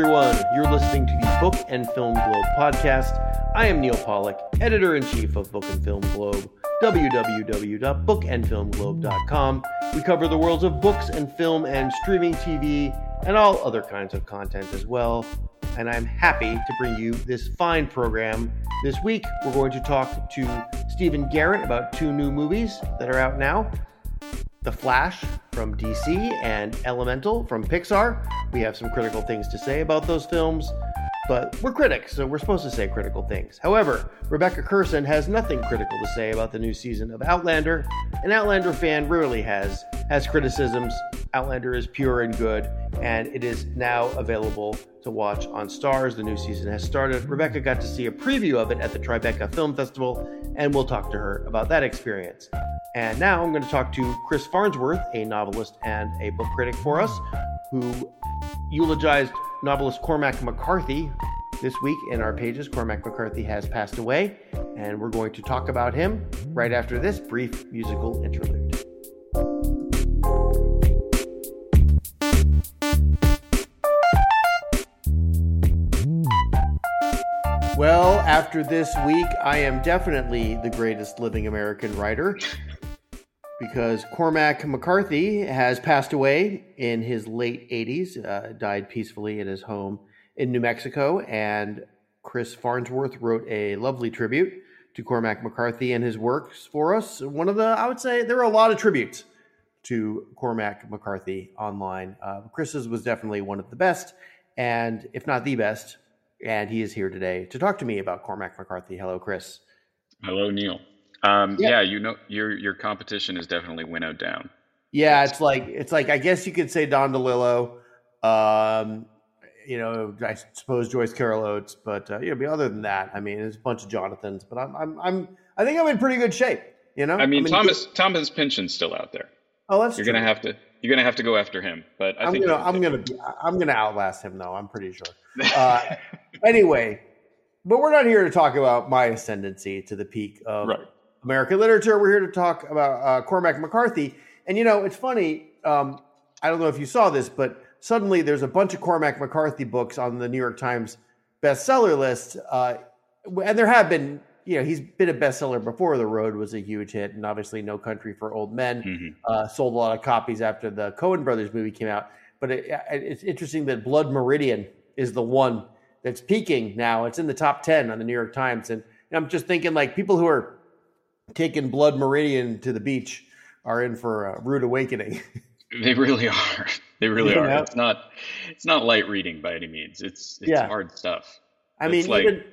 everyone. You're listening to the Book and Film Globe podcast. I am Neal Pollack, editor in chief of Book and Film Globe, www.bookandfilmglobe.com. We cover the worlds of books and film and streaming TV and all other kinds of content as well. And I'm happy to bring you this fine program. This week, we're going to talk to Stephen Garrett about two new movies that are out now. The Flash from DC and Elemental from Pixar. We have some critical things to say about those films, but we're critics, so we're supposed to say critical things. However, Rebecca Kurson has nothing critical to say about the new season of Outlander. An Outlander fan rarely has has criticisms. Outlander is pure and good, and it is now available to watch on Starz. The new season has started. Rebecca got to see a preview of it at the Tribeca Film Festival, and we'll talk to her about that experience. And now I'm going to talk to Chris Farnsworth, a novelist and a book critic for us, who eulogized novelist Cormac McCarthy this week in our pages. Cormac McCarthy has passed away, and we're going to talk about him right after this brief musical interlude. Well, after this week, I am definitely the greatest living American writer because Cormac McCarthy has passed away in his late 80s, uh, died peacefully in his home in New Mexico. And Chris Farnsworth wrote a lovely tribute to Cormac McCarthy and his works for us. One of the, I would say, there are a lot of tributes to Cormac McCarthy online. Uh, Chris's was definitely one of the best, and if not the best, and he is here today to talk to me about Cormac McCarthy. Hello, Chris. Hello, Neal. Um, yeah. yeah. you know your your competition is definitely winnowed down. Yeah, it's like it's like I guess you could say Don DeLillo, um, you know, I suppose Joyce Carol Oates, but uh, you know, other than that, I mean, there's a bunch of Jonathans, but I'm I'm I'm I think I'm in pretty good shape. You know, I mean, I mean Thomas good. Thomas Pynchon's still out there. Oh, that's you're true. gonna have to you're gonna have to go after him. But I am think gonna I'm gonna I'm gonna outlast him though. I'm pretty sure. Uh, anyway, but we're not here to talk about my ascendancy to the peak of right. American literature. We're here to talk about uh, Cormac McCarthy. And you know, it's funny. Um, I don't know if you saw this, but suddenly there's a bunch of Cormac McCarthy books on the New York Times bestseller list, uh, and there have been. You know, he's been a bestseller before. The Road was a huge hit, and obviously, No Country for Old Men mm-hmm. uh, sold a lot of copies after the Coen Brothers movie came out. But it, it's interesting that Blood Meridian is the one that's peaking now. It's in the top 10 on the New York Times. And, I'm just thinking like people who are taking Blood Meridian to the beach are in for a rude awakening. they really are. They really you are. Know? It's not it's not light reading by any means. It's it's yeah. hard stuff. I it's mean like, even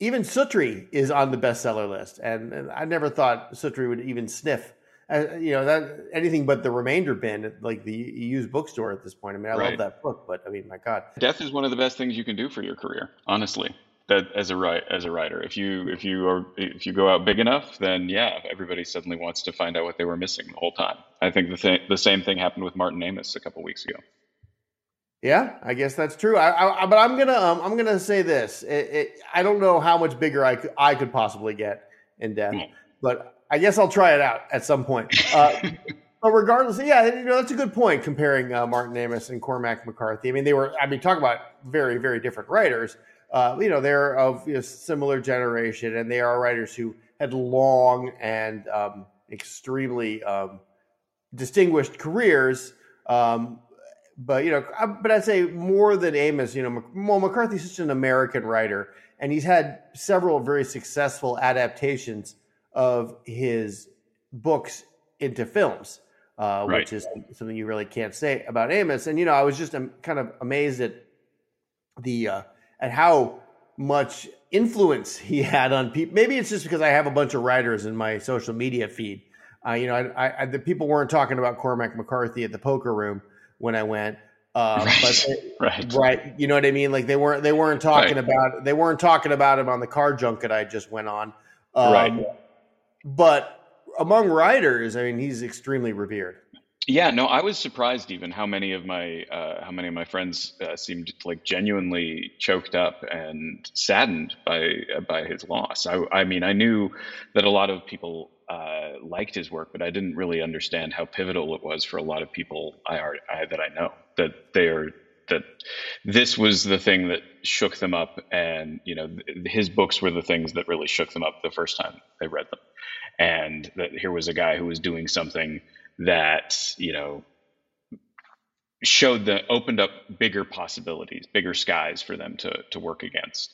even Suttree is on the bestseller list and, and I never thought Suttree would even sniff uh, you know that anything but the remainder bin at like the used bookstore at this point. I mean, I right. love that book, but I mean, my God, death is one of the best things you can do for your career. Honestly, that as a right as a writer, if you if you are if you go out big enough, then yeah, everybody suddenly wants to find out what they were missing the whole time. I think the th- the same thing happened with Martin Amis a couple weeks ago. Yeah, I guess that's true. I, I, but I'm gonna um, I'm gonna say this. It, it, I don't know how much bigger I could, I could possibly get in death, mm. but I guess I'll try it out at some point. Uh, but regardless, yeah, you know that's a good point comparing uh, Martin Amis and Cormac McCarthy. I mean, they were. I mean, talk about very, very different writers. Uh, you know, they're of you know, similar generation, and they are writers who had long and um, extremely um, distinguished careers. Um, but you know, but I'd say more than Amis, You know, well, McCarthy's such an American writer, and he's had several very successful adaptations of his books into films, uh, right. which is something you really can't say about Amis. And you know, I was just kind of amazed at the uh, at how much influence he had on people. Maybe it's just because I have a bunch of writers in my social media feed. Uh, you know, I, I, the people weren't talking about Cormac McCarthy at the poker room when I went. Uh, right. But they, right. right, you know what I mean. Like they weren't they weren't talking right. about they weren't talking about him on the car junket I just went on. Um, right but among writers, I mean, he's extremely revered. Yeah, no, I was surprised even how many of my uh, how many of my friends uh, seemed like genuinely choked up and saddened by uh, by his loss. I, I, mean, I knew that a lot of people uh, liked his work, but I didn't really understand how pivotal it was for a lot of people I, I that I know that they are that this was the thing that shook them up, and you know his books were the things that really shook them up the first time they read them, and that here was a guy who was doing something that you know showed the opened up bigger possibilities, bigger skies for them to to work against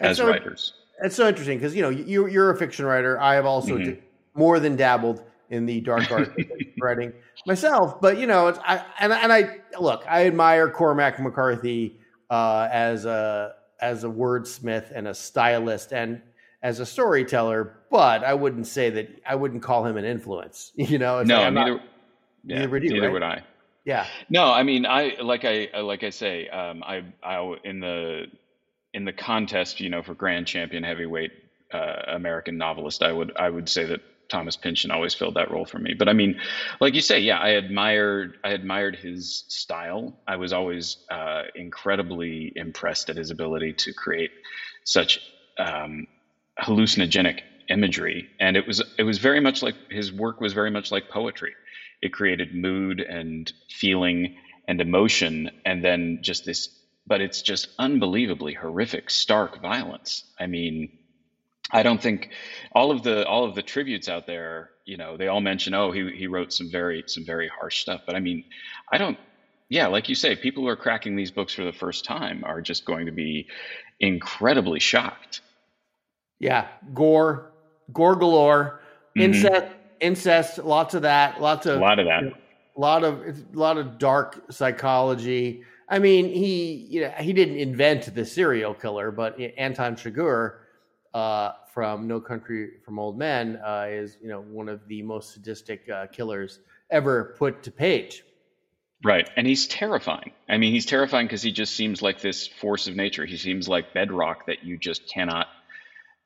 as so, writers. It's so interesting because you know you you're a fiction writer. I have also mm-hmm. d- more than dabbled in the dark art writing myself, but you know, it's I and and I look, I admire Cormac McCarthy uh, as a as a wordsmith and a stylist and as a storyteller, but I wouldn't say that I wouldn't call him an influence. You know, no, like neither, not, yeah, neither, would, you, neither right? would I. Yeah. No, I mean, I like I like I say, um, I I in the in the contest, you know, for grand champion heavyweight uh, American novelist, I would I would say that Thomas Pynchon always filled that role for me. But I mean, like you say, yeah, I admired I admired his style. I was always uh, incredibly impressed at his ability to create such um, hallucinogenic imagery, and it was it was very much like his work was very much like poetry. It created mood and feeling and emotion and then just this but it's just unbelievably horrific stark violence. I mean i don't think all of the all of the tributes out there you know they all mention oh he, he wrote some very some very harsh stuff but i mean i don't yeah like you say people who are cracking these books for the first time are just going to be incredibly shocked. Yeah gore gore galore mm-hmm. incest incest, lots of that, lots of a lot of that, a lot of a lot of dark psychology. I mean, he you know he didn't invent the serial killer, but Anton Chigurh uh, from No Country from Old Men uh, is you know one of the most sadistic uh, killers ever put to page. Right, and he's terrifying. I mean, he's terrifying because he just seems like this force of nature. He seems like bedrock that you just cannot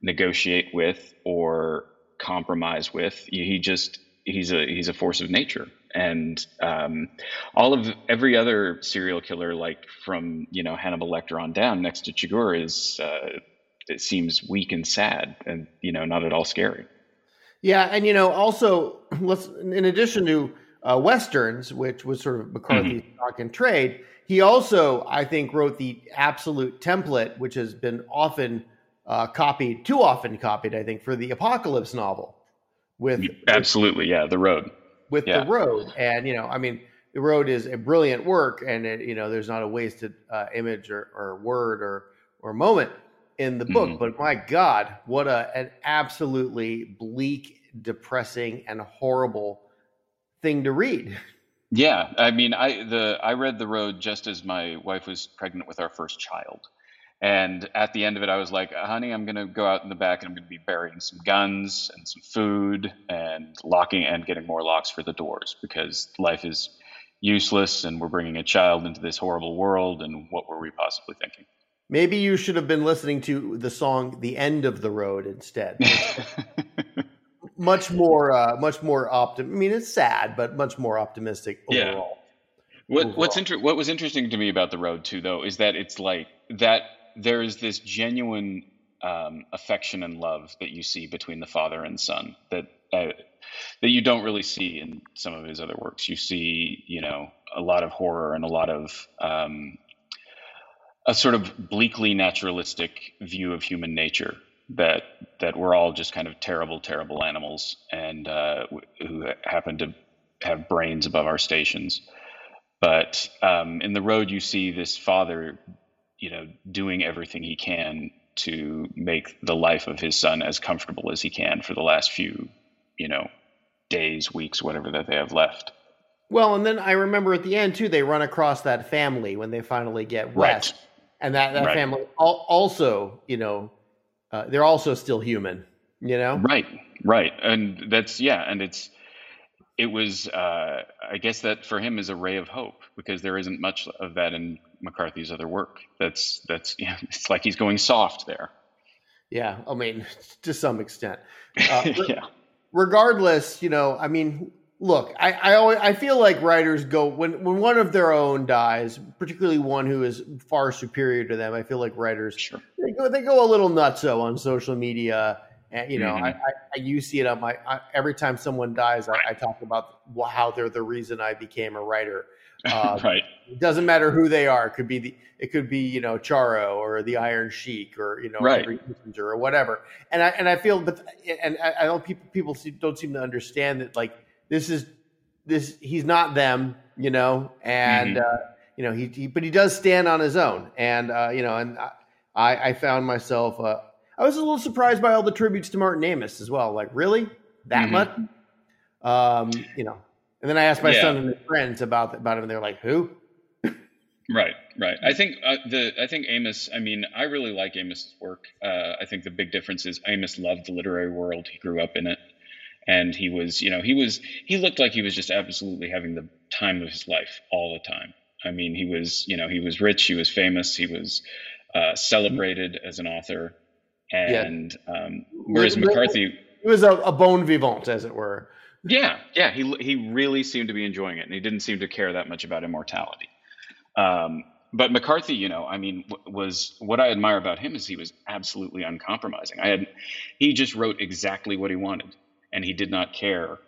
negotiate with or compromise with. He just he's a he's a force of nature, and um, all of every other serial killer, like from you know Hannibal Lecter on down, next to Chigurh, is uh, it seems weak and sad, and you know not at all scary. Yeah, and you know also let's in addition to uh, westerns, which was sort of McCarthy's mm-hmm. stock and trade. He also, I think, wrote the absolute template, which has been often uh, copied, too often copied, I think, for the Apocalypse novel. With absolutely, yeah, the road. With yeah. the road, and you know, I mean, the road is a brilliant work, and it, you know, there's not a wasted uh, image or, or word or or moment in the book. Mm-hmm. But my God, what a an absolutely bleak, depressing, and horrible thing to read. Yeah, I mean, I the I read the road just as my wife was pregnant with our first child, and at the end of it, I was like, honey, I'm going to go out in the back and I'm going to be burying some guns and some food and locking and getting more locks for the doors because life is useless and we're bringing a child into this horrible world. And what were we possibly thinking? Maybe you should have been listening to the song "The End of the Road" instead. much more, uh, much more optimistic. I mean, it's sad, but much more optimistic overall. Yeah. What, overall. what's inter- what was interesting to me about the road too, though, is that it's like that there is this genuine um, affection and love that you see between the father and son that uh, that you don't really see in some of his other works. You see, you know, a lot of horror and a lot of um, a sort of bleakly naturalistic view of human nature that that we're all just kind of terrible, terrible animals and uh, who happen to have brains above our stations. But um, in the road, you see this father you know, doing everything he can to make the life of his son as comfortable as he can for the last few, you know, days, weeks, whatever that they have left. Well, and then I remember at the end too, they run across that family when they finally get west, right. and that that right. family also, you know, uh, they're also still human, you know. Right, right, and that's yeah, and it's it was uh, I guess that for him is a ray of hope because there isn't much of that in McCarthy's other work. That's that's yeah, it's like he's going soft there. Yeah, I mean, to some extent. Uh, yeah. Regardless, you know, I mean, look, I I, always, I feel like writers go when when one of their own dies, particularly one who is far superior to them. I feel like writers sure. they go they go a little nutso on social media And you know, mm-hmm. I, I, I, you see it on my I, every time someone dies, I, I, talk about how they're the reason I became a writer. Uh, right. It doesn't matter who they are. It could be the it could be you know Charo or the Iron Sheik or you know right. or whatever. And I and I feel, but and I, don't people people don't seem to understand that like this is this he's not them, you know, and mm-hmm. uh, you know he, he, but he does stand on his own, and uh, you know, and I I found myself. Uh, I was a little surprised by all the tributes to Martin Amis as well. Like, really, that mm-hmm. much? Um, you know. And then I asked my yeah. son and his friends about about him, and they're like, "Who?" right, right. I think uh, the I think Amis. I mean, I really like Amis's work. Uh, I think the big difference is Amis loved the literary world. He grew up in it, and he was, you know, he was he looked like he was just absolutely having the time of his life all the time. I mean, he was, you know, he was rich, he was famous, he was uh, celebrated as an author. And yeah. um, whereas McCarthy, he was a, a bon vivant, as it were. Yeah, yeah, he he really seemed to be enjoying it, and he didn't seem to care that much about immortality. Um, but McCarthy, you know, I mean, was what I admire about him is he was absolutely uncompromising. I had, he just wrote exactly what he wanted, and he did not care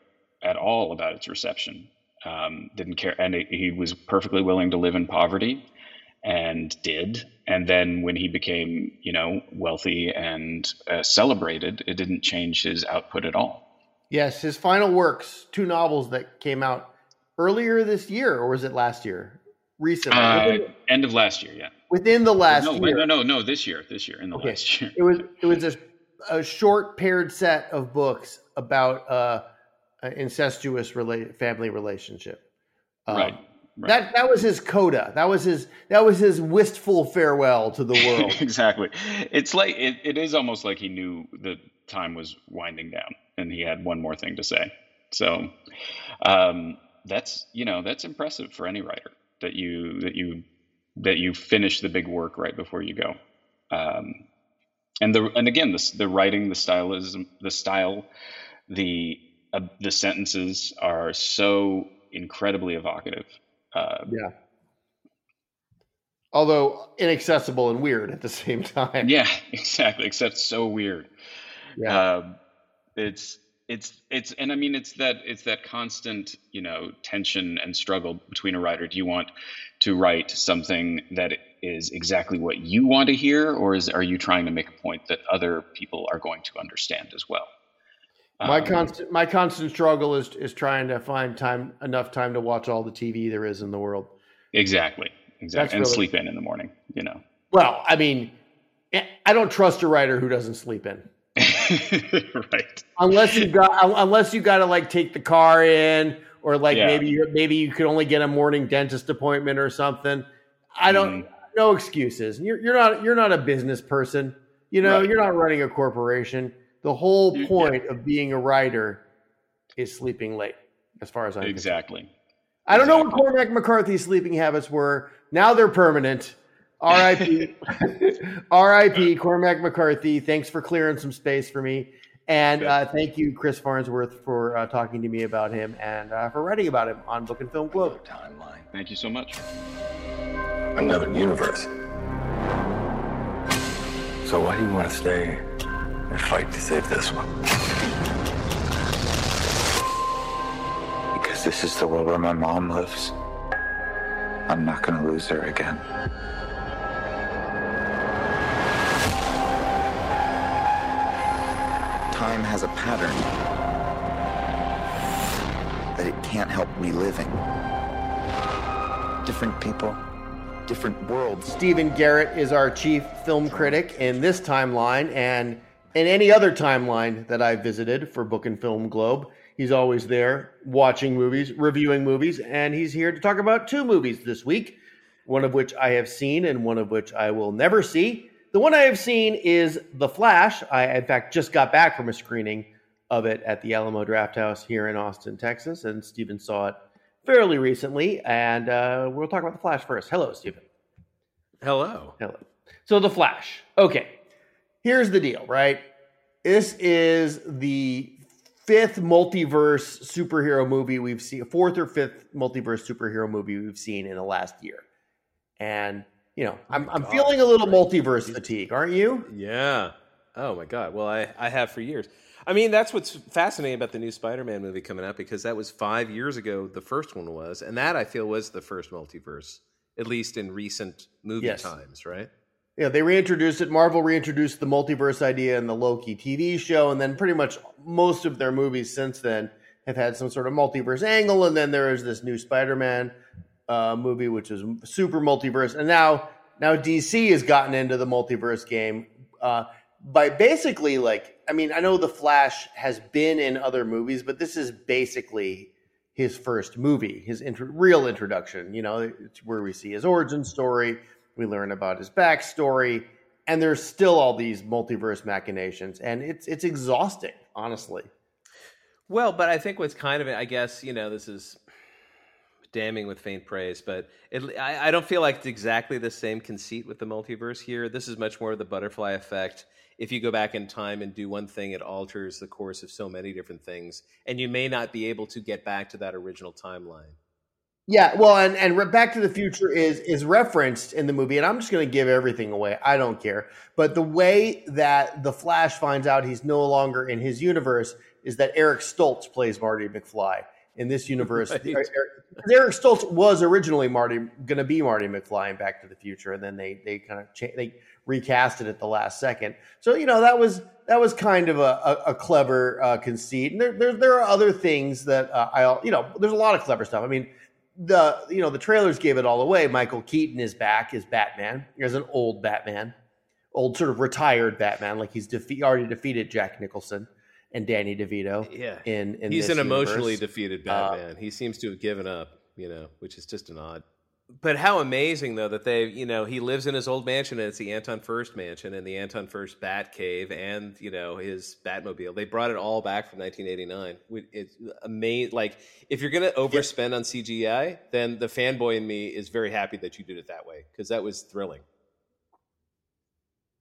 at all about its reception. Um, didn't care, and he was perfectly willing to live in poverty and did. And then when he became, you know, wealthy and uh, celebrated, it didn't change his output at all. Yes, his final works, two novels that came out earlier this year, or was it last year? Recently, uh, end of last year, yeah. Within the last no, year. No, no, no, this year, this year, in the okay. last year. It was it was a, a short paired set of books about uh, an incestuous relate, family relationship. Um, right. Right. That that was his coda. That was his that was his wistful farewell to the world. exactly. It's like it, it is almost like he knew the time was winding down and he had one more thing to say. So um, that's you know that's impressive for any writer that you that you that you finish the big work right before you go. Um, and the and again the the writing, the stylism, the style, the uh, the sentences are so incredibly evocative uh, yeah. Although inaccessible and weird at the same time. Yeah, exactly. Except so weird. Yeah. Um, it's it's it's and I mean it's that it's that constant you know tension and struggle between a writer. Do you want to write something that is exactly what you want to hear, or is are you trying to make a point that other people are going to understand as well? My um, constant my constant struggle is is trying to find time enough time to watch all the TV there is in the world. Exactly, exactly, and really, sleep in in the morning. You know. Well, I mean, I don't trust a writer who doesn't sleep in. right. Unless you got unless you got to like take the car in or like yeah. maybe you maybe you could only get a morning dentist appointment or something. I don't mm. no excuses. You're you're not you're not a business person. You know, right. you're not running a corporation. The whole point yeah. of being a writer is sleeping late, as far as I'm exactly. Concerned. I don't exactly. know what Cormac McCarthy's sleeping habits were. Now they're permanent. R.I.P. R.I.P. Cormac McCarthy. Thanks for clearing some space for me. And uh, thank you, Chris Farnsworth, for uh, talking to me about him and uh, for writing about him on Book and Film Globe. Timeline. Thank you so much. Another universe. So why do you want to stay and fight to save this one. Because this is the world where my mom lives. I'm not gonna lose her again. Time has a pattern that it can't help reliving. Different people, different worlds. Stephen Garrett is our chief film critic in this timeline, and in any other timeline that I've visited for Book and Film Globe. He's always there watching movies, reviewing movies, and he's here to talk about two movies this week, one of which I have seen and one of which I will never see. The one I have seen is The Flash. I, in fact, just got back from a screening of it at the Alamo Drafthouse here in Austin, Texas, and Stephen saw it fairly recently. And uh, we'll talk about The Flash first. Hello, Stephen. Hello. Hello. So, The Flash. Okay here's the deal, right? This is the fifth multiverse superhero movie we've seen, fourth or fifth multiverse superhero movie we've seen in the last year. And, you know, oh I'm, I'm feeling a little multiverse fatigue, aren't you? Yeah. Oh my god. Well, I I have for years. I mean, that's what's fascinating about the new Spider-Man movie coming out because that was five years ago. The first one was, and that I feel was the first multiverse, at least in recent movie Yes. times, right? Yeah, they reintroduced it. Marvel reintroduced the multiverse idea in the Loki TV show, and then pretty much most of their movies since then have had some sort of multiverse angle. And then there is this new Spider-Man uh, movie, which is super multiverse, and now now DC has gotten into the multiverse game uh, by basically like I mean I know the Flash has been in other movies, but this is basically his first movie, his intro, real introduction. You know, it's where we see his origin story, we learn about his backstory, and there's still all these multiverse machinations, and it's it's exhausting, honestly. Well, but I think what's kind of, I guess, you know, this is damning with faint praise, but it, I, I don't feel like it's exactly the same conceit with the multiverse here. This is much more of the butterfly effect. If you go back in time and do one thing, it alters the course of so many different things, and you may not be able to get back to that original timeline. Yeah, well, and and Back to the Future is is referenced in the movie, and I'm just going to give everything away. I don't care. But the way that the Flash finds out he's no longer in his universe is that Eric Stoltz plays Marty McFly in this universe. Right. Eric, Eric Stoltz was originally Marty going to be Marty McFly in Back to the Future, and then they they kind of cha- they recast it at the last second. So you know that was that was kind of a, a, a clever uh, conceit. And there, there there are other things that uh, I you know there's a lot of clever stuff. I mean the you know the trailers gave it all away. Michael Keaton is back as Batman. As an old Batman, old sort of retired Batman, like he's defe- already defeated Jack Nicholson and Danny DeVito. Yeah, In, in he's an emotionally universe. defeated Uh, Batman. he seems to have given up, you know, which is just an odd. But how amazing though that they, you know, he lives in his old mansion and it's the Anton Furst mansion and the Anton Furst Bat Cave and you know his Batmobile. They brought it all back from 1989. It's amazing. Like if you're gonna overspend on CGI, then the fanboy in me is very happy that you did it that way because that was thrilling.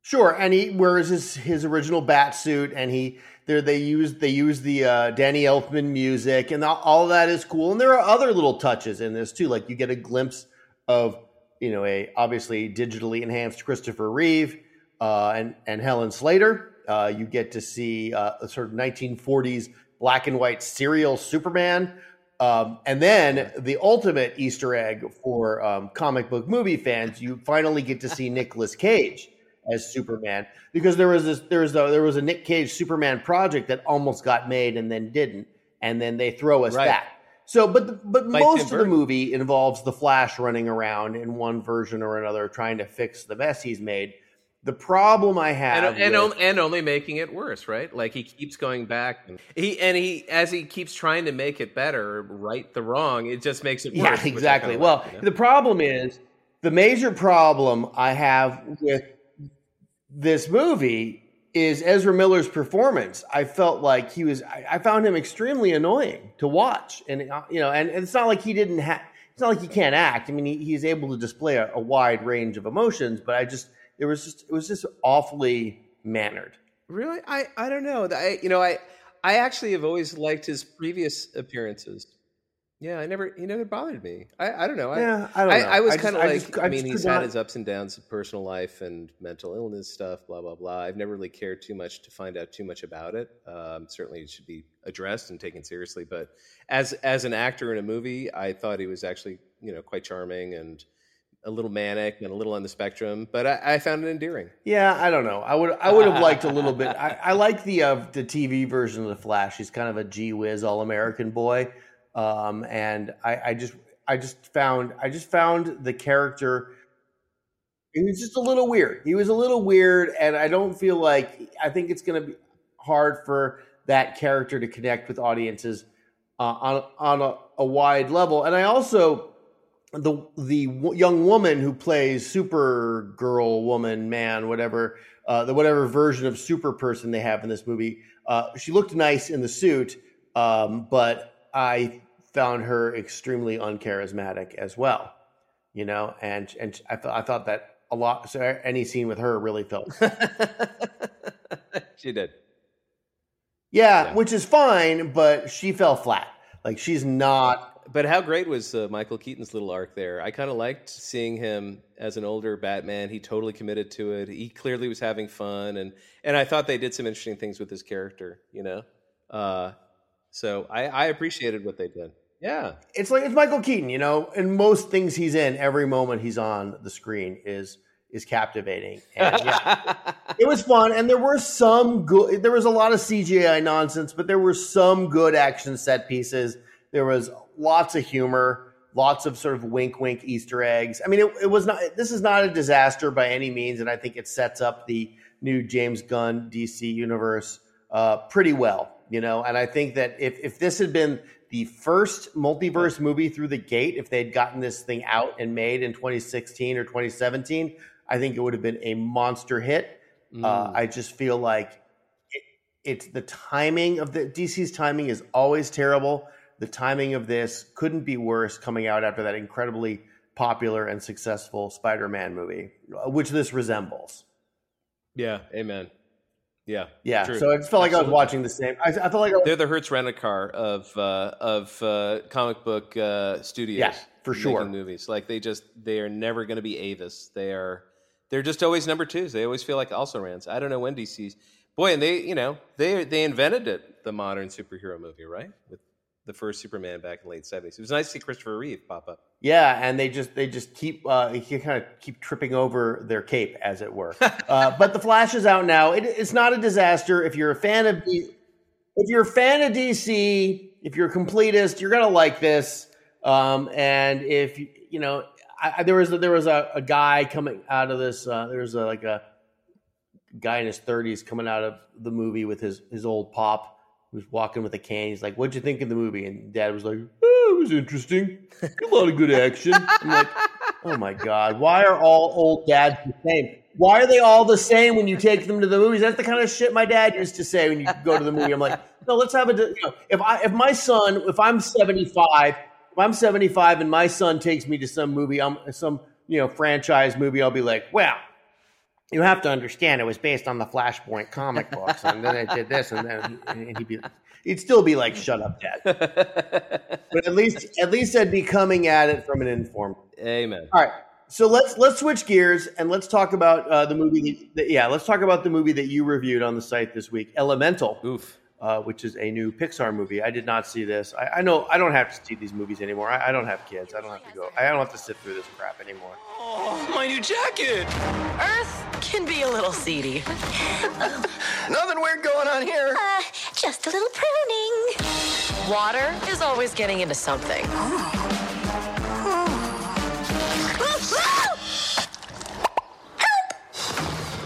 Sure, and he wears his his original bat suit, and he there they use they use the uh, Danny Elfman music, and all, all that is cool. And there are other little touches in this too, like you get a glimpse of you know a obviously digitally enhanced Christopher Reeve uh, and and Helen Slater. Uh, you get to see uh, a sort of 1940s black and white serial Superman. Um, and then the ultimate Easter egg for um, comic book movie fans, you finally get to see Nicolas Cage as Superman because there was this there was a, there was a Nick Cage Superman project that almost got made and then didn't, and then they throw us Right. that. So, but the, but most of the movie involves the Flash running around in one version or another trying to fix the mess he's made. The problem I have and and, with- and only making it worse, right? Like he keeps going back. And he and he as he keeps trying to make it better, right the wrong, it just makes it worse. Yeah, exactly. Well, like, you know? the problem is the major problem I have with this movie is Ezra Miller's performance. I felt like he was. I, I found him extremely annoying to watch, and uh, you know, and, and it's not like he didn't have. It's not like he can't act. I mean, he, he's able to display a, a wide range of emotions, but I just it was just it was just awfully mannered. really, I I don't know. I you know I I actually have always liked his previous appearances. Yeah, I never he never bothered me. I I don't know. I, yeah, I don't I, know. I was kind of like, just- I, mean, he's had not- his ups and downs of personal life and mental illness stuff, blah blah blah. I've never really cared too much to find out too much about it. Um, certainly, it should be addressed and taken seriously. But as as an actor in a movie, I thought he was actually you know quite charming and a little manic and a little on the spectrum. But I, I found it endearing. Yeah, I don't know. I would I would have liked a little bit. I, I like the uh, the TV version of the Flash. He's kind of a gee whiz all American boy, um, and I, I just I just found I just found the character. He was just a little weird. He was a little weird, and I don't feel like I think it's going to be hard for that character to connect with audiences uh, on on a, a wide level. And I also the the young woman who plays Supergirl, woman man whatever uh, the whatever version of super person they have in this movie uh, she looked nice in the suit um, but i found her extremely uncharismatic as well you know and and i, th- I thought that a lot so any scene with her really felt she did. yeah, Yeah. which is fine but she fell flat like she's not but how great was uh, Michael Keaton's little arc there? I kind of liked seeing him as an older Batman. He totally committed to it. He clearly was having fun, and and I thought they did some interesting things with his character. You know, uh, so I, I appreciated what they did. Yeah, it's like it's Michael Keaton. You know, and most things he's in, every moment he's on the screen is is captivating. And yeah, it was fun, and there were some good. There was a lot of CGI nonsense, but there were some good action set pieces. There was lots of humor, lots of sort of wink, wink Easter eggs. I mean, it, it was not. This is not a disaster by any means, and I think it sets up the new James Gunn DC universe uh, pretty well. You know, and I think that if if this had been the first multiverse movie through the gate, if they'd gotten this thing out and made in 2016 or 2017, I think it would have been a monster hit. Uh, mm. Uh, I just feel like it, it's the timing of the DC's timing is always terrible. The timing of this couldn't be worse coming out after that incredibly popular and successful Spider-Man movie, uh, which this resembles. Yeah, amen. Yeah, yeah. True. So I just felt like I was watching the same. I, I felt like was, they're the Hertz rent a car of uh, of uh, comic book uh, studios. Yeah, for sure. Movies like they just they are never going to be Avis. They are they're just always number twos. They always feel like also rans. I don't know when DC's boy, and they you know they they invented it the modern superhero movie right with the first Superman back in the late seventies. It was nice to see Christopher Reeve pop up. Yeah, and they just they just keep uh, you kind of keep tripping over their cape, as it were. uh, but the Flash is out now. It, it's not a disaster. If you're a fan of if you're a fan of DC, if you're a completist, you're gonna like this. Um, and if you know I, there was a, there was a, a, guy coming out of this. Uh, there was a, like a guy in his thirties coming out of the movie with his his old pop, who was walking with a cane. He's like, "What'd you think of the movie?" And Dad was like, oh, "It was interesting. A lot of good action." I'm like, "Oh my god, why are all old dads the same? Why are they all the same when you take them to the movies?" That's the kind of shit my dad used to say when you go to the movie. I'm like, "No, let's have a you know, if I if my son if I'm 75." if I'm 75 and my son takes me to some movie, I'm some you know franchise movie, I'll be like, well, you have to understand it was based on the Flashpoint comic books, and then it did this, and then and he'd be, he'd still be like, "Shut up, Dad." but at least, at least I'd be coming at it from an informed. Amen. All right, so let's let's switch gears and let's talk about uh, the movie. That, that, yeah, let's talk about the movie that you reviewed on the site this week, Elemental. Oof uh, which is a new Pixar movie. I did not see this. I, I know I don't have to see these movies anymore. I, I, don't have kids. I don't have to go. I don't have to sit through this crap anymore. Oh, my new jacket! Earth can be a little seedy. Nothing weird going on here. Uh, just a little pruning. Water is always getting into something.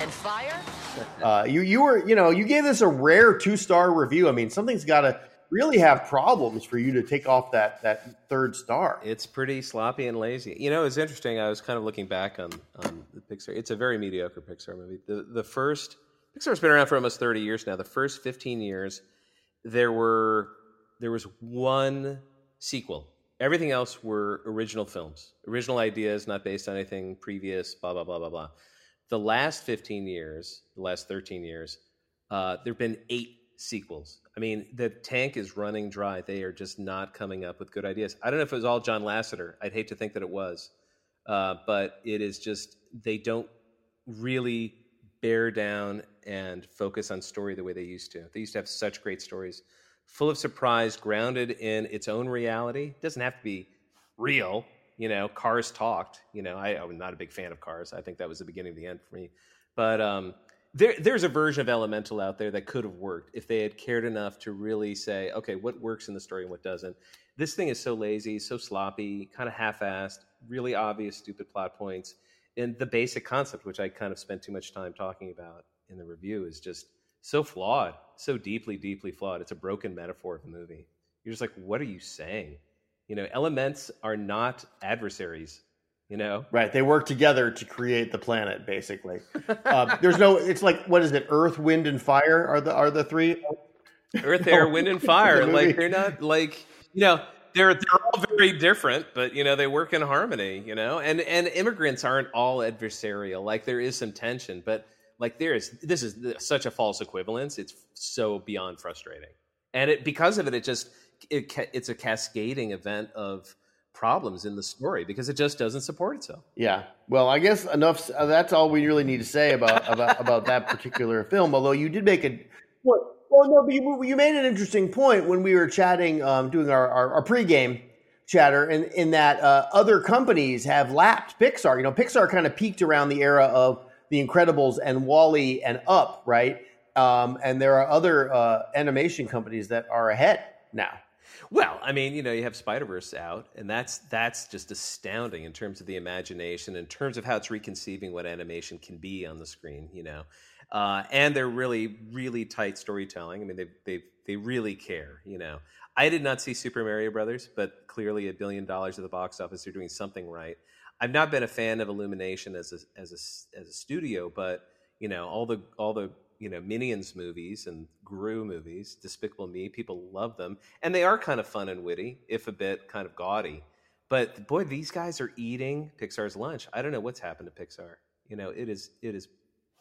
and fire uh, you you were you know you gave this a rare two star review. I mean, something's got to really have problems for you to take off that that third star. It's pretty sloppy and lazy. You know, it's interesting. I was kind of looking back on on the Pixar. It's a very mediocre Pixar movie. The the first Pixar's been around for almost thirty years now. The first fifteen years, there were there was one sequel. Everything else were original films, original ideas, not based on anything previous. Blah blah blah blah blah the last 15 years, the last 13 years, uh, there have been eight sequels. I mean, the tank is running dry. They are just not coming up with good ideas. I don't know if it was all John Lasseter. I'd hate to think that it was, uh, but it is just they don't really bear down and focus on story the way they used to. They used to have such great stories, full of surprise, grounded in its own reality. It doesn't have to be real you know, Cars talked. You know, I, I'm not a big fan of Cars. I think that was the beginning of the end for me. But um, there, there's a version of Elemental out there that could have worked if they had cared enough to really say, okay, what works in the story and what doesn't. This thing is so lazy, so sloppy, kind of half-assed, really obvious, stupid plot points, and the basic concept, which I kind of spent too much time talking about in the review, is just so flawed, so deeply, deeply flawed. It's a broken metaphor of the movie. You're just like, what are you saying? You know, elements are not adversaries. You know, right? They work together to create the planet. Basically, uh, there's no. It's like what is it? Earth, wind, and fire are the are the three. Earth, air, wind, and fire. the like they're not like you know they're they're all very different, but you know they work in harmony. You know, and and immigrants aren't all adversarial. Like there is some tension, but like there is this is such a false equivalence. It's so beyond frustrating, and it because of it, it just it, it's a cascading event of problems in the story because it just doesn't support itself. Yeah. Well, I guess enough. Uh, that's all we really need to say about about, about that particular film. Although you did make a well, well no, but you, you made an interesting point when we were chatting, um, doing our, our, our pregame chatter, in, in that uh, other companies have lapped Pixar. You know, Pixar kind of peaked around the era of The Incredibles and WALL-E and Up, right? Um, and there are other uh, animation companies that are ahead now. Well, I mean, you know, you have Spider Verse out, and that's that's just astounding in terms of the imagination, in terms of how it's reconceiving what animation can be on the screen. You know, uh, and they're really, really tight storytelling. I mean, they they they really care. You know, I did not see Super Mario Brothers, but clearly a billion dollars at the box office, they're doing something right. I've not been a fan of Illumination as a as a as a studio, but you know, all the all the you know Minions movies and Gru movies, Despicable Me. People love them, and they are kind of fun and witty, if a bit kind of gaudy. But boy, these guys are eating Pixar's lunch. I don't know what's happened to Pixar. You know, it is it is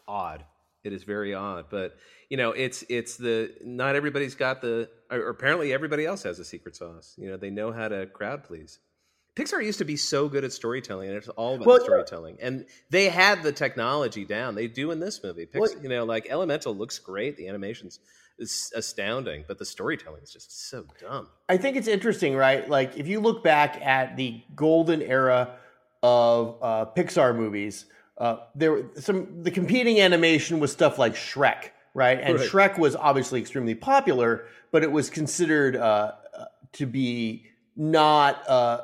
odd. It is very odd, but you know, it's it's the not everybody's got the. Or apparently, everybody else has a secret sauce. You know, they know how to crowd please. Pixar used to be so good at storytelling, and it's all about Well, storytelling. And they had the technology down. They do in this movie. Pix, Well- you know, like Elemental looks great. The animation's is astounding, but the storytelling is just so dumb. I think it's interesting, right? Like if you look back at the golden era of uh, Pixar movies, uh, there were some the competing animation was stuff like Shrek, right? And Right. Shrek was obviously extremely popular, but it was considered uh, uh, to be not uh,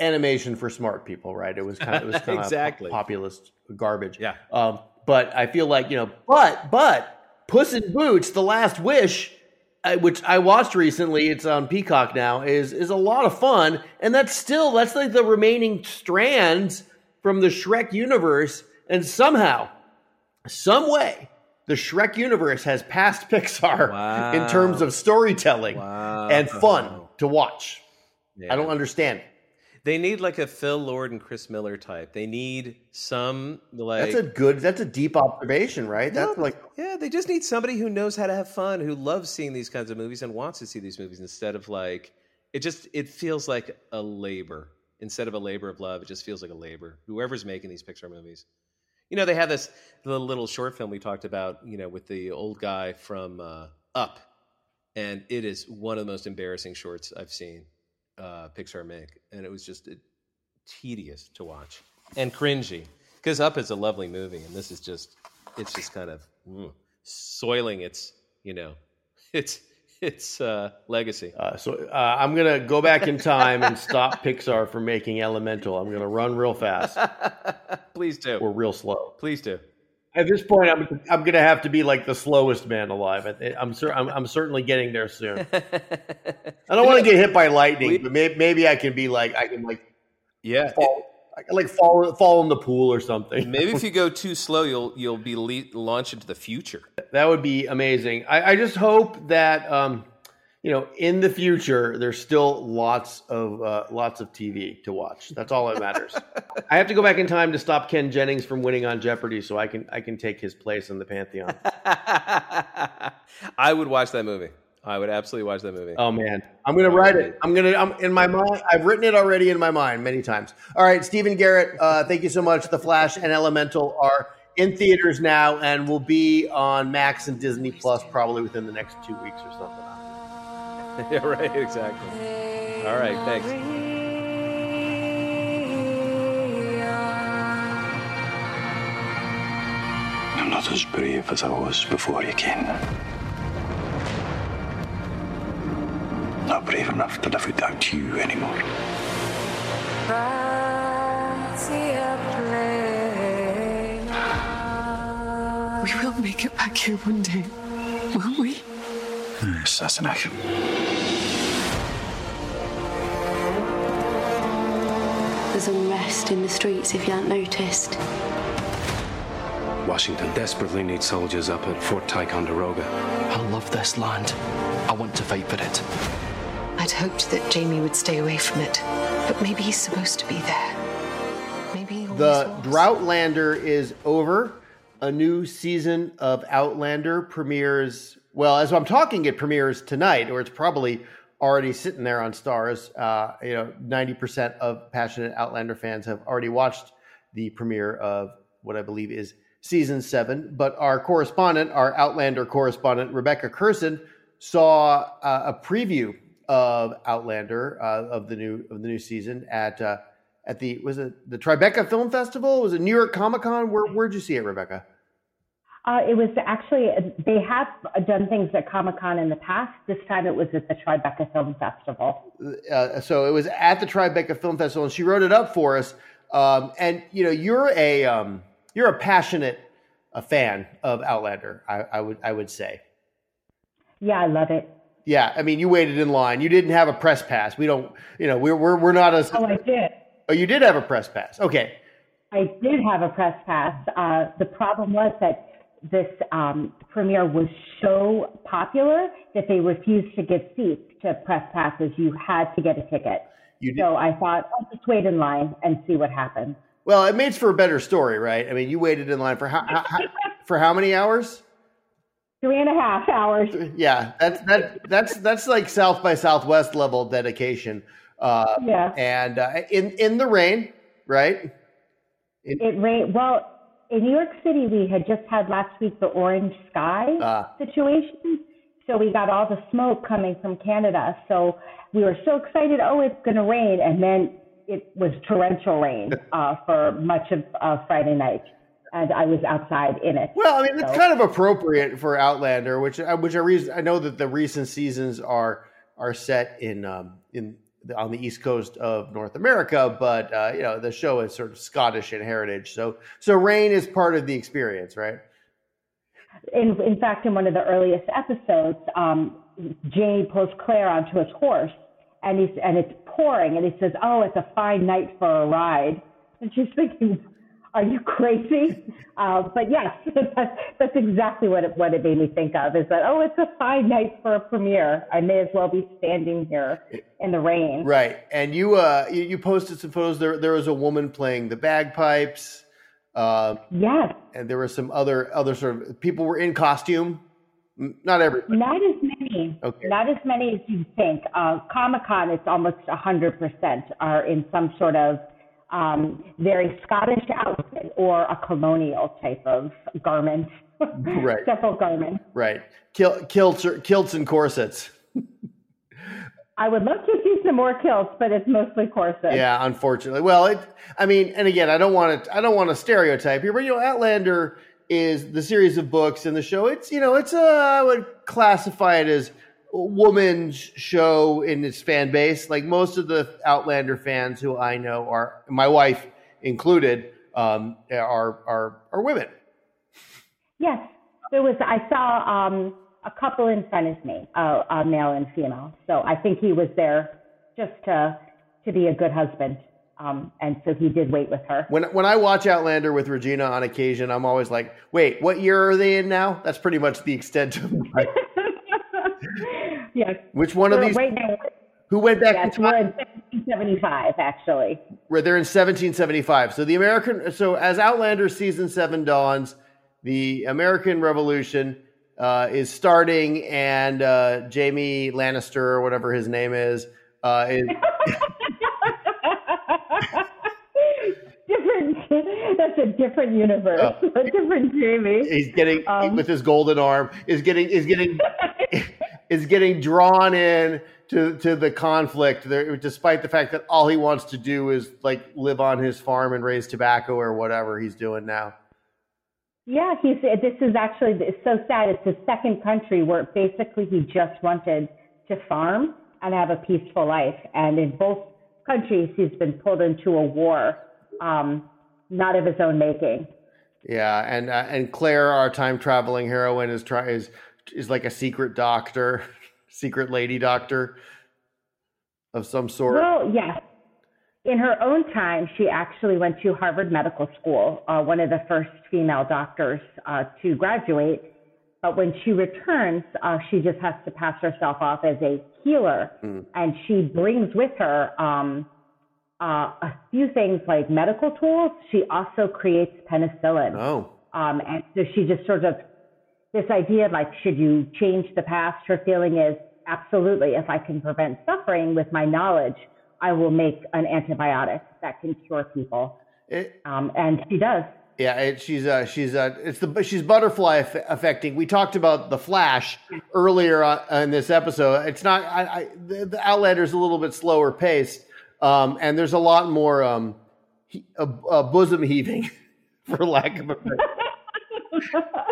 animation for smart people, right? It was kind of it was kind Exactly. of populist garbage. Yeah. Um, but I feel like you know, but but Puss in Boots: The Last Wish, which I watched recently, it's on Peacock now, is is a lot of fun, and that's still that's like the remaining strands from the Shrek universe, and somehow, some way. The Shrek universe has passed Pixar in terms of storytelling Wow. and fun to watch. Yeah. I don't understand. They need like a Phil Lord and Chris Miller type. They need some like That's a good. That's a deep observation, right? That's No, like yeah, they just need somebody who knows how to have fun, who loves seeing these kinds of movies and wants to see these movies instead of like it just it feels like a labor instead of a labor of love. It just feels like a labor. Whoever's making these Pixar movies, you know, they have this the little short film we talked about, you know, with the old guy from uh, Up, and it is one of the most embarrassing shorts I've seen uh, Pixar make, and it was just uh, tedious to watch and cringy because Up is a lovely movie, and this is just it's just kind of mm, soiling its you know its its uh, legacy. Uh, so uh, I'm gonna go back in time and stop Pixar from making Elemental. I'm gonna run real fast Please do. or real slow. Please do. At this point, I'm I'm gonna have to be like the slowest man alive. I- I'm cer- I'm, I'm certainly getting there soon. I don't want to get hit by lightning, but maybe, maybe I can be like I can like yeah. fall, I can like fall fall in the pool or something. Maybe if you go too slow, you'll you'll be le- launched into the future. That would be amazing. I, I just hope that um, you know in the future there's still lots of uh, lots of TV to watch. That's all that matters. I have to go back in time to stop Ken Jennings from winning on Jeopardy, so I can I can take his place in the pantheon. I would watch that movie. I would absolutely watch that movie. Oh man, I'm gonna write it. I'm gonna. I'm in my mind. I've written it already in my mind many times. All right, Stephen Garrett. Uh, thank you so much. The Flash and Elemental are in theaters now and will be on Max and Disney Plus probably within the next two weeks or something. Yeah, right. Exactly. All right. Thanks. I'm not as brave as I was before you came. Not brave enough to live without you anymore. We will make it back here one day, won't we? Assassination. There's unrest in the streets if you haven't noticed. Washington desperately needs soldiers up at Fort Ticonderoga. I love this land. I want to fight for it. I'd hoped that Jamie would stay away from it, but maybe he's supposed to be there. Maybe he The was. Droughtlander is over. A new season of Outlander premieres. Well, as I'm talking, it premieres tonight, or it's probably already sitting there on Starz. Uh, you know, ninety percent of passionate Outlander fans have already watched the premiere of what I believe is season seven. But our correspondent, our Outlander correspondent, Rebecca Kurson, saw uh, a preview of Outlander uh, of the new of the new season at uh, at the was it the Tribeca Film Festival? Was it New York Comic Con? Where where'd you see it, Rebecca? Uh, it was actually they have done things at Comic Con in the past. This time it was at the Tribeca Film Festival. Uh, so it was at the Tribeca Film Festival, and she wrote it up for us. Um, and you know, you're a um, you're a passionate a fan of Outlander. I, I would I would say. Yeah, I love it. Yeah, I mean, you waited in line. You didn't have a press pass. We don't, you know, we're we're we're not as. Oh, I did. Oh, you did have a press pass. Okay. I did have a press pass. Uh, the problem was that this um, premiere was so popular that they refused to give seats to press passes. You had to get a ticket. You So I thought I'll just wait in line and see what happens. Well, it makes for a better story, right? I mean, you waited in line for how, how, for how many hours? Three and a half hours. Yeah, that's that that's that's like South by Southwest level dedication. Uh, yeah. And uh, in in the rain, right? In, it rained. Well, in New York City, we had just had last week the orange sky uh, situation. So we got all the smoke coming from Canada. So we were so excited. Oh, it's going to rain, and then it was torrential rain uh, for much of uh, Friday night and I was outside in it. Well, I mean, so. it's kind of appropriate for Outlander, which uh, which I reason I know that the recent seasons are are set in um, in on the east coast of North America, but uh, you know the show is sort of Scottish in heritage, so so rain is part of the experience, right? In in fact, in one of the earliest episodes, um, Jamie pulls Claire onto his horse, and he's and it's pouring, and he says, "Oh, it's a fine night for a ride." And she's thinking, are you crazy? Uh, but yes, that's, that's exactly what it, what it made me think of is that, oh, it's a fine night for a premiere. I may as well be standing here in the rain. Right. And you, uh, you, you posted some photos. There, there was a woman playing the bagpipes. Uh, yes. And there were some other, other sort of people were in costume. Not everybody. Not as many. Okay. Not as many as you think. Uh, Comic Con, it's almost 100% are in some sort of um, very Scottish outfit or a colonial type of garment. right. Several garments. Right. Kil- kilts, or, kilts and corsets. I would love to see some more kilts, but it's mostly corsets. Yeah, unfortunately. Well, it. I mean, and again, I don't want to. I don't want to stereotype here, but you know, Outlander is the series of books and the show. It's you know, it's a. I would classify it as woman's show in its fan base. Like most of the Outlander fans who I know are, my wife included, um, are are are women. Yes, there was. I saw um, a couple in front of me, uh, a male and female. So I think he was there just to to be a good husband. Um, and so he did wait with her. When when I watch Outlander with Regina on occasion, I'm always like, "Wait, what year are they in now?" That's pretty much the extent of my yes. Which one of these? Who went back? Yes, we're in 1775, actually. Where they're in 1775. So the American, so as Outlander season seven dawns, the American Revolution uh, is starting, and uh, Jamie Lannister, or whatever his name is, uh, is. different. That's a different universe. Oh. A different Jamie. He's getting um, with his golden arm. Is getting is getting is getting drawn in to, to the conflict, there, despite the fact that all he wants to do is like live on his farm and raise tobacco or whatever he's doing now. Yeah, he's. This is actually it's so sad. It's his second country where basically he just wanted to farm and have a peaceful life, and in both countries he's been pulled into a war, um, not of his own making. Yeah, and uh, and Claire, our time traveling heroine, is try is is like a secret doctor, secret lady doctor of some sort? Well, yes. In her own time, she actually went to Harvard Medical School, uh, one of the first female doctors uh, to graduate. But when she returns, uh, she just has to pass herself off as a healer. Mm. And she brings with her um, uh, a few things like medical tools. She also creates penicillin. Oh. Um, and so she just sort of this idea of like, should you change the past? Her feeling is absolutely, if I can prevent suffering with my knowledge, I will make an antibiotic that can cure people. It, um, and she does. Yeah, it, she's uh, she's uh, it's the she's butterfly affecting. We talked about the Flash earlier uh, in this episode. It's not I, I the, the Outlander's a little bit slower paced, um, and there's a lot more um, he, uh, uh, bosom heaving, for lack of a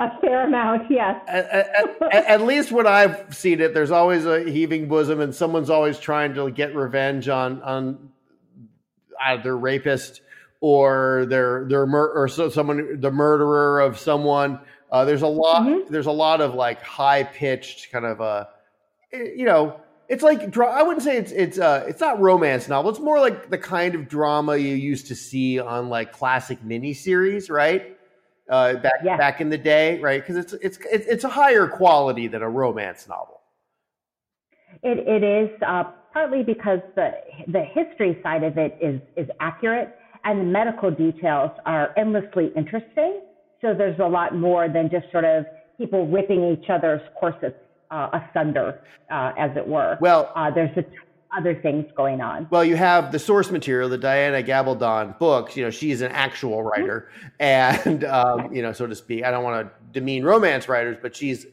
a fair amount, yes. At, at, at, least when I've seen it, there's always a heaving bosom, and someone's always trying to get revenge on on either their rapist or their their mur- or so someone the murderer of someone. Uh, there's a lot. Mm-hmm. There's a lot of like high pitched kind of uh, you know. It's like I wouldn't say it's it's uh it's not romance novel. It's more like the kind of drama you used to see on like classic miniseries, right? Uh, back yeah. back in the day, right? Because it's it's it's a higher quality than a romance novel. It it is uh, partly because the the history side of it is is accurate, and the medical details are endlessly interesting. So there's a lot more than just sort of people ripping each other's corsets uh, asunder, uh, as it were. Well, uh, there's a, other things going on. Well, you have the source material, the Diana Gabaldon books. You know, she's an actual mm-hmm. writer, and um, you know, so to speak. I don't want to demean romance writers, but she's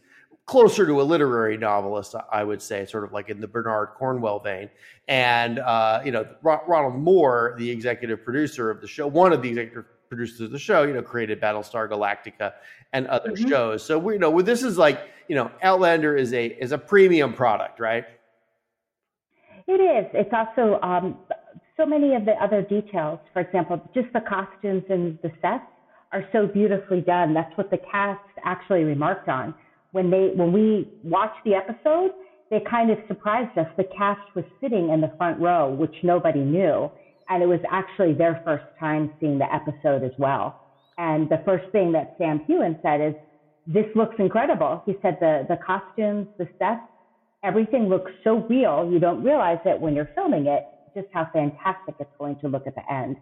closer to a literary novelist, I would say, sort of like in the Bernard Cornwell vein. And uh, you know, Ronald Moore, the executive producer of the show, one of the executive producers of the show, you know, created Battlestar Galactica and other mm-hmm. shows. So we you know, this is like, you know, Outlander is a is a premium product, right? It is. It's also um, so many of the other details. For example, just the costumes and the sets are so beautifully done. That's what the cast actually remarked on when they when we watched the episode. They kind of surprised us. The cast was sitting in the front row, which nobody knew, and it was actually their first time seeing the episode as well. And the first thing that Sam Heughan said is, "This looks incredible." He said the the costumes, the sets, everything looks so real. You don't realize it when you're filming it, just how fantastic it's going to look at the end.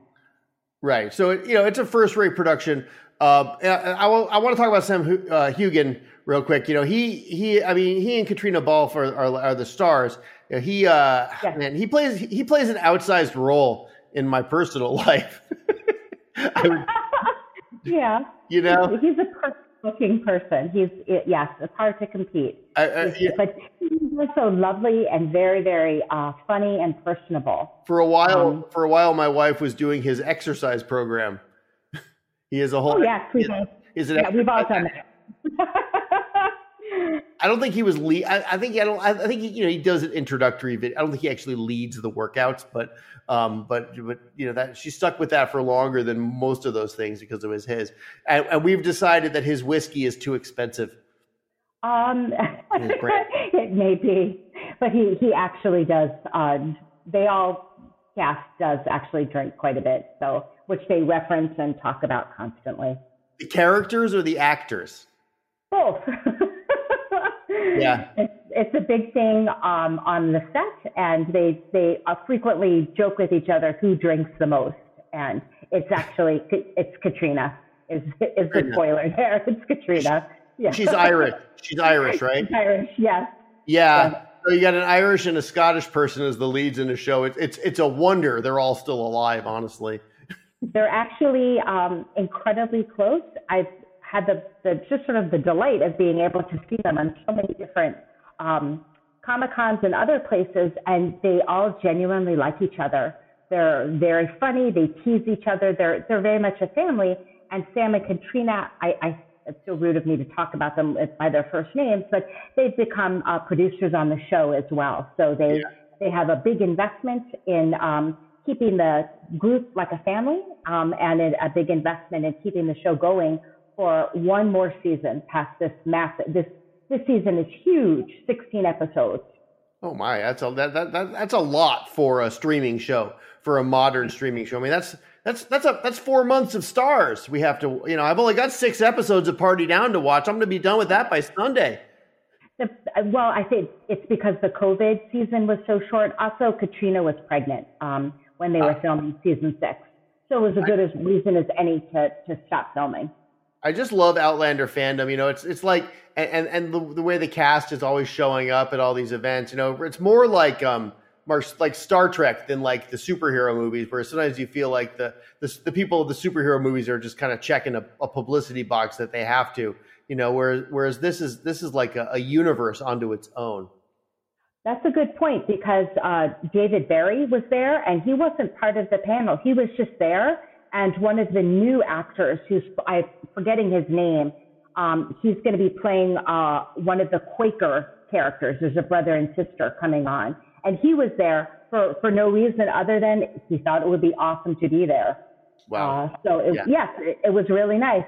Right. So you know, it's a first-rate production. Uh, I, I, I, want to talk about Sam uh, Heughan real quick. You know, he he. I mean, he and Caitriona Balfe are, are, are the stars. You know, he uh, yeah. man, he plays he plays an outsized role in my personal life. would, yeah. You know, he's a person looking person. He's yes, it's hard to compete. I, I, yeah. But he's also lovely and very, very uh, funny and personable. For a while, um, for a while, my wife was doing his exercise program. he is a whole. Oh yes, we Is it? Yeah, we've all done that. I don't think he was lead. I, I, think I don't. I think he, you know he does an introductory video. I don't think he actually leads the workouts, but um, but but you know that she stuck with that for longer than most of those things because it was his. And, and we've decided that his whiskey is too expensive. Um, it may be, but he he actually does. Uh, they all cast does actually drink quite a bit, so which they reference and talk about constantly. The characters or the actors? Both. yeah. It's, it's a big thing um, on the set, and they they uh, frequently joke with each other who drinks the most, and it's actually it's Caitriona is is the spoiler there. It's Caitriona. Yeah. She's Irish. She's Irish, right? She's Irish, yes. Yeah. yeah. So you got an Irish and a Scottish person as the leads in the show. It's it's it's a wonder they're all still alive, honestly. They're actually um, incredibly close. I've had the, the just sort of the delight of being able to see them on so many different um, comic cons and other places, and they all genuinely like each other. They're very funny. They tease each other. They're they're very much a family. And Sam and Caitriona, I, I it's so rude of me to talk about them by their first names, but they've become uh, producers on the show as well. So they yeah. they have a big investment in um, keeping the group like a family, um, and a big investment in keeping the show going for one more season past this massive this this season is huge 16 episodes. Oh my that's a that, that, that that's a lot for a streaming show for a modern streaming show. I mean that's that's that's a that's four months of Starz we have to you know i've only got six episodes of party down to watch. I'm going to be done with that by sunday. The, well i think it's because the covid season was so short. Also Caitriona was pregnant um, when they were uh, filming season six. So it was as good a reason as any to to stop filming I just love Outlander fandom. You know, it's it's like and and the, the way the cast is always showing up at all these events. You know, it's more like um like Star Trek than like the superhero movies, where sometimes you feel like the the, the people of the superhero movies are just kind of checking a, a, publicity box that they have to. You know, whereas whereas this is this is like a, a universe onto its own. That's a good point because uh, David Berry was there and he wasn't part of the panel. He was just there. And one of the new actors, who's I'm forgetting his name, um, he's going to be playing uh, one of the Quaker characters. There's a brother and sister coming on, and he was there for for no reason other than he thought it would be awesome to be there. Wow! Uh, so it, yeah. yes, it, it was really nice.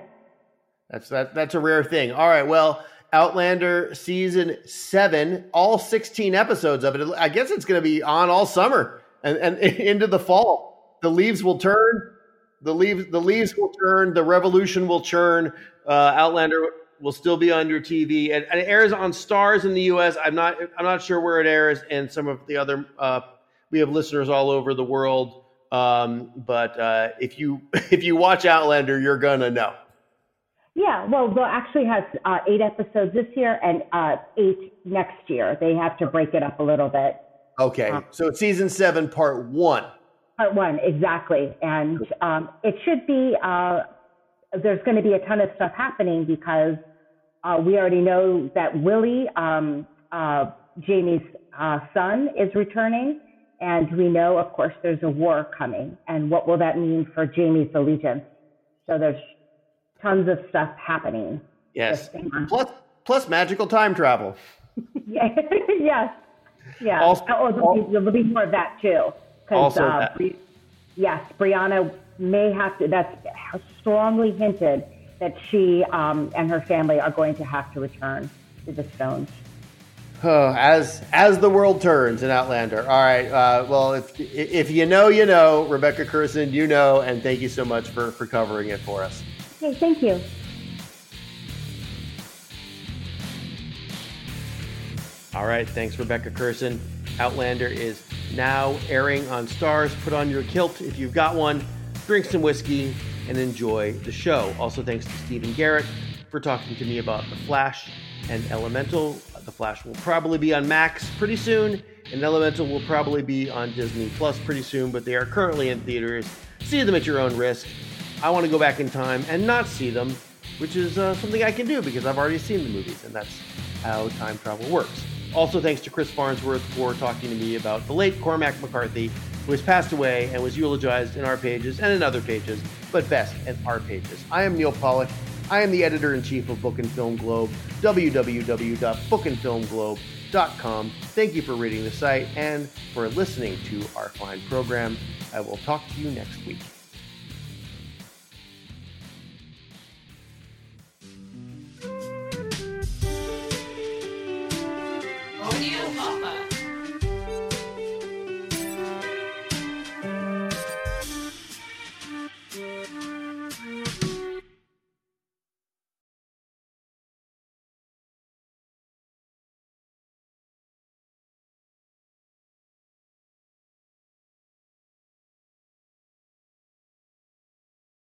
That's that. That's a rare thing. All right. Well, Outlander season seven, all 16 episodes of it. I guess it's going to be on all summer and, and into the fall. The leaves will turn. The leaves, the leaves will turn. The revolution will churn. Uh, Outlander will still be on your TV. And, and, it airs on Starz in the U.S. I'm not, I'm not sure where it airs, and some of the other. Uh, we have listeners all over the world. Um, but uh, if you if you watch Outlander, you're gonna know. Yeah, well, they'll actually have uh, eight episodes this year and uh, eight next year. They have to break it up a little bit. Okay, um, so it's season seven, part one. Part one, exactly, and um, it should be. Uh, there's going to be a ton of stuff happening because uh, we already know that Willie, um, uh, Jamie's uh, son, is returning, and we know, of course, there's a war coming, and what will that mean for Jamie's allegiance? So there's tons of stuff happening. Yes. Plus, plus magical time travel. yeah. yes. Yeah. Also, oh, there'll, be, there'll, be, more of that too. Also, uh, Bri- yes, Brianna may have to. That's strongly hinted that she um, and her family are going to have to return to the Stones. Oh, as as the world turns in Outlander. All right. Uh, well, if if you know, you know, Rebecca Kurson, you know, and thank you so much for for covering it for us. Okay, thank you. All right, thanks, Rebecca Kurson. Outlander is now airing on Starz. Put on your kilt if you've got one, drink some whiskey, and enjoy the show. Also, thanks to Stephen Garrett for talking to me about The Flash and Elemental. The Flash will probably be on Max pretty soon, and Elemental will probably be on Disney Plus pretty soon, but they are currently in theaters. See them at your own risk. I want to go back in time and not see them, which is uh, something I can do because I've already seen the movies, and that's how time travel works. Also, thanks to Chris Farnsworth for talking to me about the late Cormac McCarthy, who has passed away and was eulogized in our pages and in other pages, but best in our pages. I am Neal Pollack. I am the editor in chief of Book and Film Globe, www.bookandfilmglobe.com. Thank you for reading the site and for listening to our fine program. I will talk to you next week.